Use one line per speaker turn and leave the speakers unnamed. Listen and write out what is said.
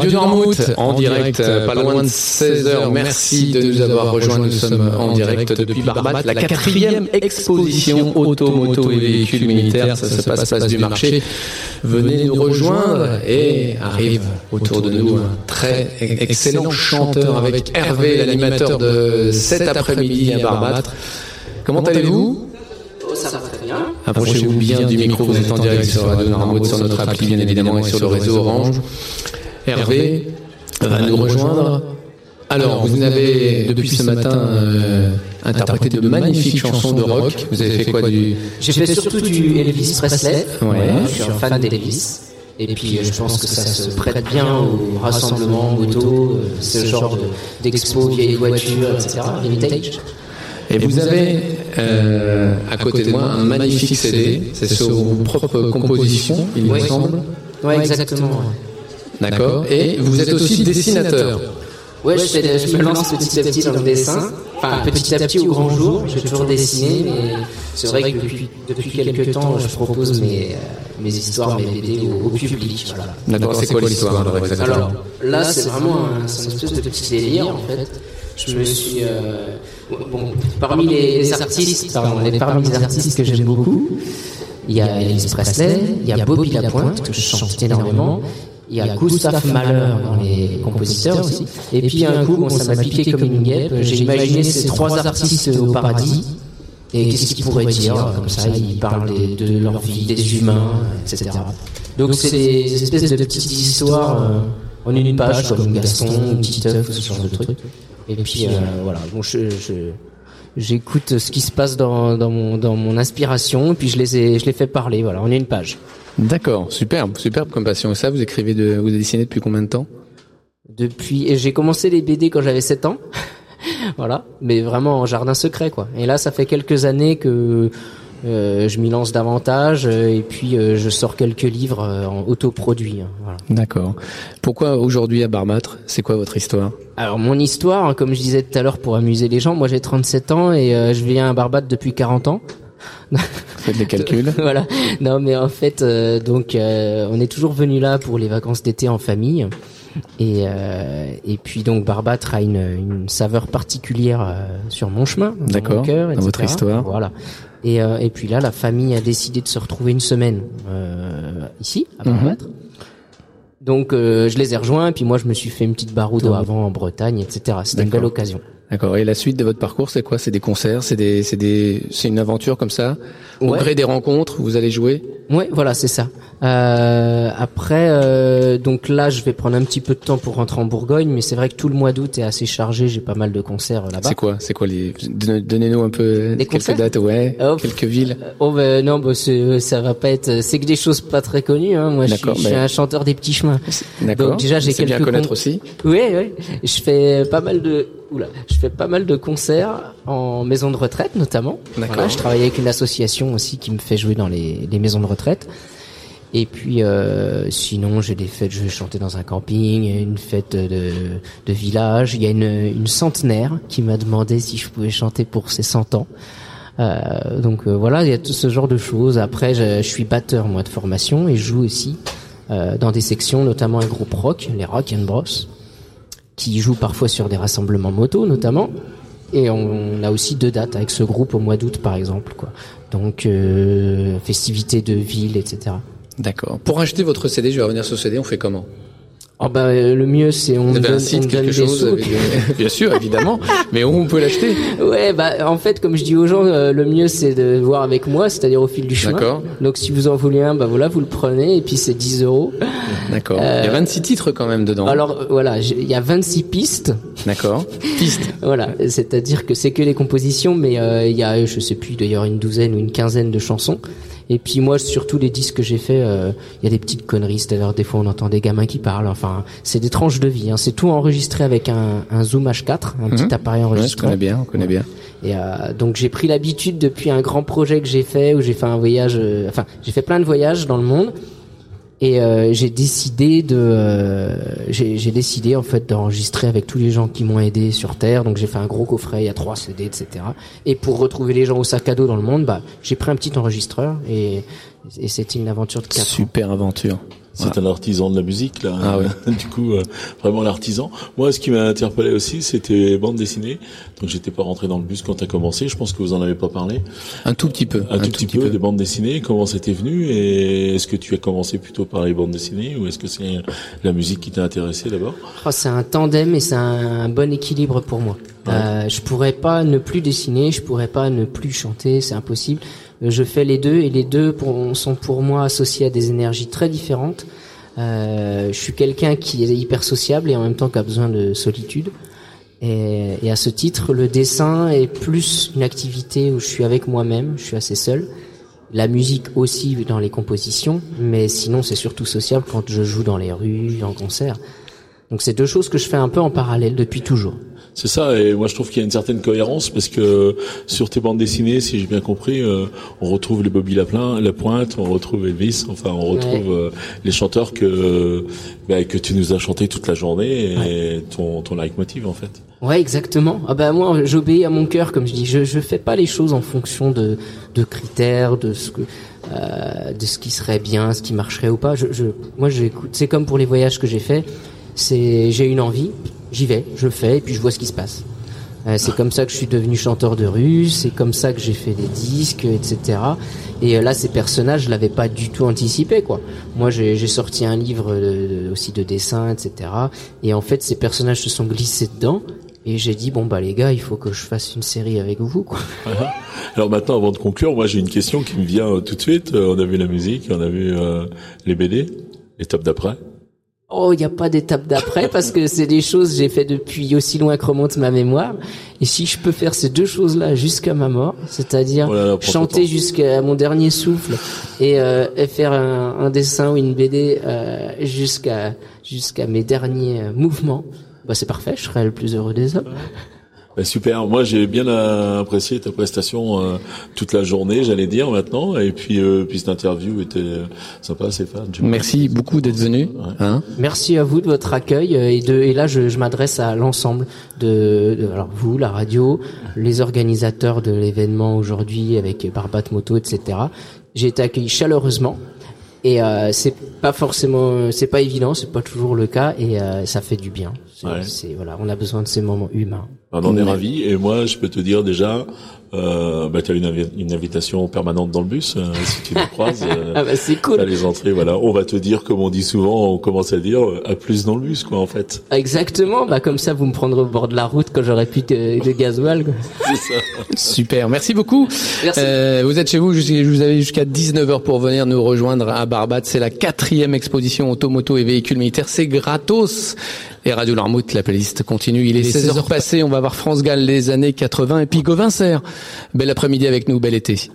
Radio Noirmouth, en direct, pas loin de 16h. Merci de nous avoir rejoints. Nous sommes en direct depuis Barbate, la quatrième exposition auto, moto et véhicules militaires. Ça se passe place du marché. Venez nous rejoindre et arrive autour de nous un très excellent chanteur avec Hervé, l'animateur de cet après-midi à Barbâtre. Comment allez-vous
ça va très bien.
Approchez-vous bien du micro, vous êtes en direct sur Radio Noirmouth, sur notre appli bien évidemment et sur le réseau Orange. Hervé va nous rejoindre. Alors, vous avez depuis ce matin euh, interprété de magnifiques chansons de rock. Vous avez fait quoi du
J'ai fait surtout du Elvis Presley. Ouais. Je suis un fan d'Elvis. Et puis je pense que ça se prête bien au rassemblement moto, ce genre d'expo vieilles voitures, etc. Vintage.
Et vous avez euh, à côté de moi un magnifique CD. C'est sur vos propres compositions, il me semble.
Oui, exactement.
D'accord. Et vous êtes aussi dessinateur.
Ouais, je, fais, je, me lance petit à petit dans le dessin. Enfin, petit à petit au grand jour, j'ai toujours dessiné, mais c'est vrai que depuis, depuis quelques temps, je propose mes, mes histoires, mes BD au, au public. Voilà.
D'accord, c'est quoi l'histoire alors exactement
Alors là, c'est vraiment un, une espèce de petit délire en fait. Je me suis euh, bon parmi les artistes, pardon, les, parmi les artistes que j'aime beaucoup, il y a Elvis Presley, il y a Bobby Lapointe que je chante énormément, il y a Gustave Mahler dans les compositeurs aussi. Et puis un coup, bon, ça m'a piqué comme une guêpe. J'ai imaginé ces trois artistes au paradis. Et qu'est-ce qu'ils pourraient dire? Comme ça, ils parlent de leur vie, des humains, etc. Donc c'est des espèces de petites histoires euh, en une page, comme Gaston, Titeuf, ce genre de trucs. Et puis euh, voilà, bon, j'écoute ce qui se passe dans, mon, inspiration, et puis je les ai, je les fais parler, voilà, en une page.
D'accord, superbe, superbe comme passion. Ça, vous écrivez de, vous dessinez depuis combien de temps?
Depuis, et j'ai commencé les BD quand j'avais 7 ans. voilà, mais vraiment en jardin secret, quoi. Et là, ça fait quelques années que euh, je m'y lance davantage euh, et puis euh, je sors quelques livres euh, en autoproduit. Hein, voilà.
D'accord. Pourquoi aujourd'hui à Barbâtre C'est quoi votre histoire?
Alors mon histoire, hein, comme je disais tout à l'heure pour amuser les gens, moi j'ai 37 ans et euh, je viens à Barbâtre depuis 40 ans.
Faites les calculs.
voilà. Non mais en fait, euh, donc on est toujours venu là pour les vacances d'été en famille. Et, euh, et puis donc Barbâtre a une, une saveur particulière euh, sur mon chemin, dans
D'accord.
mon cœur,
Dans
etc.
votre histoire.
Voilà. Et, euh, et puis là, la famille a décidé de se retrouver une semaine euh, ici, à
Mhm.
Barbâtre. Donc euh, je les ai rejoints, et puis moi je me suis fait une petite baroude avant en Bretagne, etc. C'était une belle occasion.
D'accord. Et la suite de votre parcours, c'est quoi? C'est des concerts, c'est des, c'est des, c'est une aventure comme ça? Au
Ouais.
gré des rencontres, vous allez jouer?
Ouais, voilà, c'est ça. Euh, après, euh, donc là, je vais prendre un petit peu de temps pour rentrer en Bourgogne, mais c'est vrai que tout le mois d'août est assez chargé. J'ai pas mal de concerts euh, là-bas.
C'est quoi C'est quoi les Donne- Donnez-nous un peu
Des
quelques dates, ouais,
Oh,
quelques villes.
Oh ben non, bah, c'est- ça va pas être. C'est que des choses pas très connues. Hein. Moi, je suis, je suis un chanteur des petits chemins.
D'accord.
Donc déjà, j'ai
C'est bien
quelques
connaître
con-
aussi.
Oui, oui. Je fais pas mal de. Oula, je fais pas mal de concerts en maison de retraite notamment.
D'accord.
Voilà, je travaille avec une association aussi qui me fait jouer dans les, les maisons de retraite. Et puis euh, sinon, j'ai des fêtes. Je vais chanter dans un camping, une fête de, village. Il y a une, centenaire qui m'a demandé si je pouvais chanter pour ses 100 ans. Euh, donc euh, voilà, il y a tout ce genre de choses. Après, je, suis batteur moi de formation et je joue aussi dans des sections, notamment un groupe rock, les Rock and Bros, qui joue parfois sur des rassemblements moto notamment. Et on a aussi deux dates avec ce groupe au mois d'août par exemple. Donc euh, festivités de ville, etc.
D'accord. Pour acheter votre CD, je vais revenir sur ce CD. On fait comment?
Oh bah euh, le mieux c'est on donne,
un
on
site,
donne
quelque chose avec Bien sûr, évidemment. Mais où on peut l'acheter?
Ouais, bah en fait, comme je dis aux gens, euh, le mieux c'est de voir avec moi, c'est-à-dire au fil du chemin.
D'accord.
Donc si vous en voulez un, bah voilà, vous le prenez et puis c'est 10 euros.
D'accord. Il y a 26 titres quand même dedans.
Alors euh, voilà, il y a 26 pistes.
D'accord. Piste.
Voilà, c'est-à-dire que c'est que les compositions, mais euh, il y a, je sais plus, d'ailleurs une douzaine ou une quinzaine de chansons. Et puis moi, surtout les disques que j'ai fait, euh, il y a des petites conneries. C'est-à-dire des fois on entend des gamins qui parlent. Enfin, c'est des tranches de vie. Hein. C'est tout enregistré avec un, un Zoom H4, un petit appareil
Ouais, je
enregistré.
connais bien, on connaît bien.
Et euh, donc j'ai pris l'habitude depuis un grand projet que j'ai fait où j'ai fait un voyage, euh, enfin j'ai fait plein de voyages dans le monde et euh, j'ai décidé de, euh, j'ai décidé en fait d'enregistrer avec tous les gens qui m'ont aidé sur Terre. Donc j'ai fait un gros coffret, il y a trois CD, etc. Et pour retrouver les gens au sac à dos dans le monde, bah j'ai pris un petit enregistreur et, et c'était une aventure de quatre.
Super aventure.
C'est un artisan de la musique là. Ah du coup, euh, vraiment l'artisan. Moi, ce qui m'a interpellé aussi, c'était bande dessinée. Donc, j'étais pas rentré dans le bus quand tu as commencé. Je pense que vous en avez pas parlé.
Un tout petit peu.
Un, tout, petit, peu, de bandes dessinées. Comment c'était venu Et est-ce que tu as commencé plutôt par les bandes dessinées ou est-ce que c'est la musique qui t'a intéressé d'abord?
Oh, C'est un tandem et c'est un, bon équilibre pour moi. Euh, je pourrais pas ne plus dessiner, je pourrais pas ne plus chanter, c'est impossible. Je fais les deux et les deux sont pour moi associés à des énergies très différentes. Euh, je suis quelqu'un qui est hyper sociable et en même temps qui a besoin de solitude. Et, et, à ce titre, le dessin est plus une activité où je suis avec moi-même, je suis assez seul. La musique aussi dans les compositions, mais sinon c'est surtout sociable quand je joue dans les rues, en concert. Donc c'est deux choses que je fais un peu en parallèle depuis toujours.
C'est ça, et moi je trouve qu'il y a une certaine cohérence parce que sur tes bandes dessinées, si j'ai bien compris, euh, on retrouve les Bobby Lapin, La Pointe, on retrouve Elvis, enfin on retrouve euh, les chanteurs que bah, que tu nous as chanté toute la journée et ton ton leitmotiv en fait.
Ouais, exactement. Ah bah moi j'obéis à mon cœur comme je dis, je je fais pas les choses en fonction de de critères, de ce que euh, de ce qui serait bien, ce qui marcherait ou pas. Je, je moi j'écoute, c'est comme pour les voyages que j'ai faits, c'est j'ai une envie, j'y vais, je fais et puis je vois ce qui se passe. Euh, c'est comme ça que je suis devenu chanteur de rue, c'est comme ça que j'ai fait des disques, etc. Et euh, là, ces personnages, je l'avais pas du tout anticipé, quoi. Moi, j'ai sorti un livre aussi de dessin, etc. Et en fait, ces personnages se sont glissés dedans. Et j'ai dit bon bah les gars, il faut que je fasse une série avec vous quoi.
Alors maintenant, avant de conclure, moi j'ai une question qui me vient euh, tout de suite. on a vu la musique, on a vu les BD, l'étape d'après.
Oh, il n'y a pas d'étape d'après parce que c'est des choses que j'ai fait depuis aussi loin que remonte ma mémoire. Et si je peux faire ces deux choses-là jusqu'à ma mort, c'est-à-dire oh chanter jusqu'à mon dernier souffle et, euh, faire un, dessin ou une BD euh, jusqu'à jusqu'à mes derniers mouvements, bah c'est parfait. Je serai le plus heureux des hommes.
Bah, super. Moi, j'ai bien apprécié ta prestation euh, toute la journée, j'allais dire maintenant. Et puis, euh, puis cette interview était sympa, Stéphane.
Merci beaucoup d'être venu.
Hein Merci à vous de votre accueil euh, et de. Et là, je, je m'adresse à l'ensemble de, de, alors vous, la radio, les organisateurs de l'événement aujourd'hui avec Barbat Moto, etc. J'ai été accueilli chaleureusement. Et euh, c'est pas forcément, c'est pas évident, c'est pas toujours le cas, et euh, ça fait du bien. C'est, voilà, on a besoin de ces moments humains.
On en est ravis, et moi, je peux te dire déjà, euh, bah, tu as une, une, invitation permanente dans le bus euh, si tu nous croises.
Euh, ah bah c'est cool.
Les entrées, voilà. On va te dire, comme on dit souvent, on commence à dire, à plus dans le bus, quoi, en fait.
Exactement. Bah comme ça, vous me prendrez au bord de la route quand j'aurai plus de, de gasoil.
C'est ça. Super. Merci beaucoup. Merci. Euh, vous êtes chez vous. Vous avez jusqu'à 19 h pour venir nous rejoindre à Barbade. C'est la quatrième exposition automoto et véhicules militaires. C'est gratos. Et Radio Larmouth, la playlist continue. Il est 16 heures passées. On va voir France Gall les années 80 et puis Gauvin Bel après-midi avec nous. Bel été.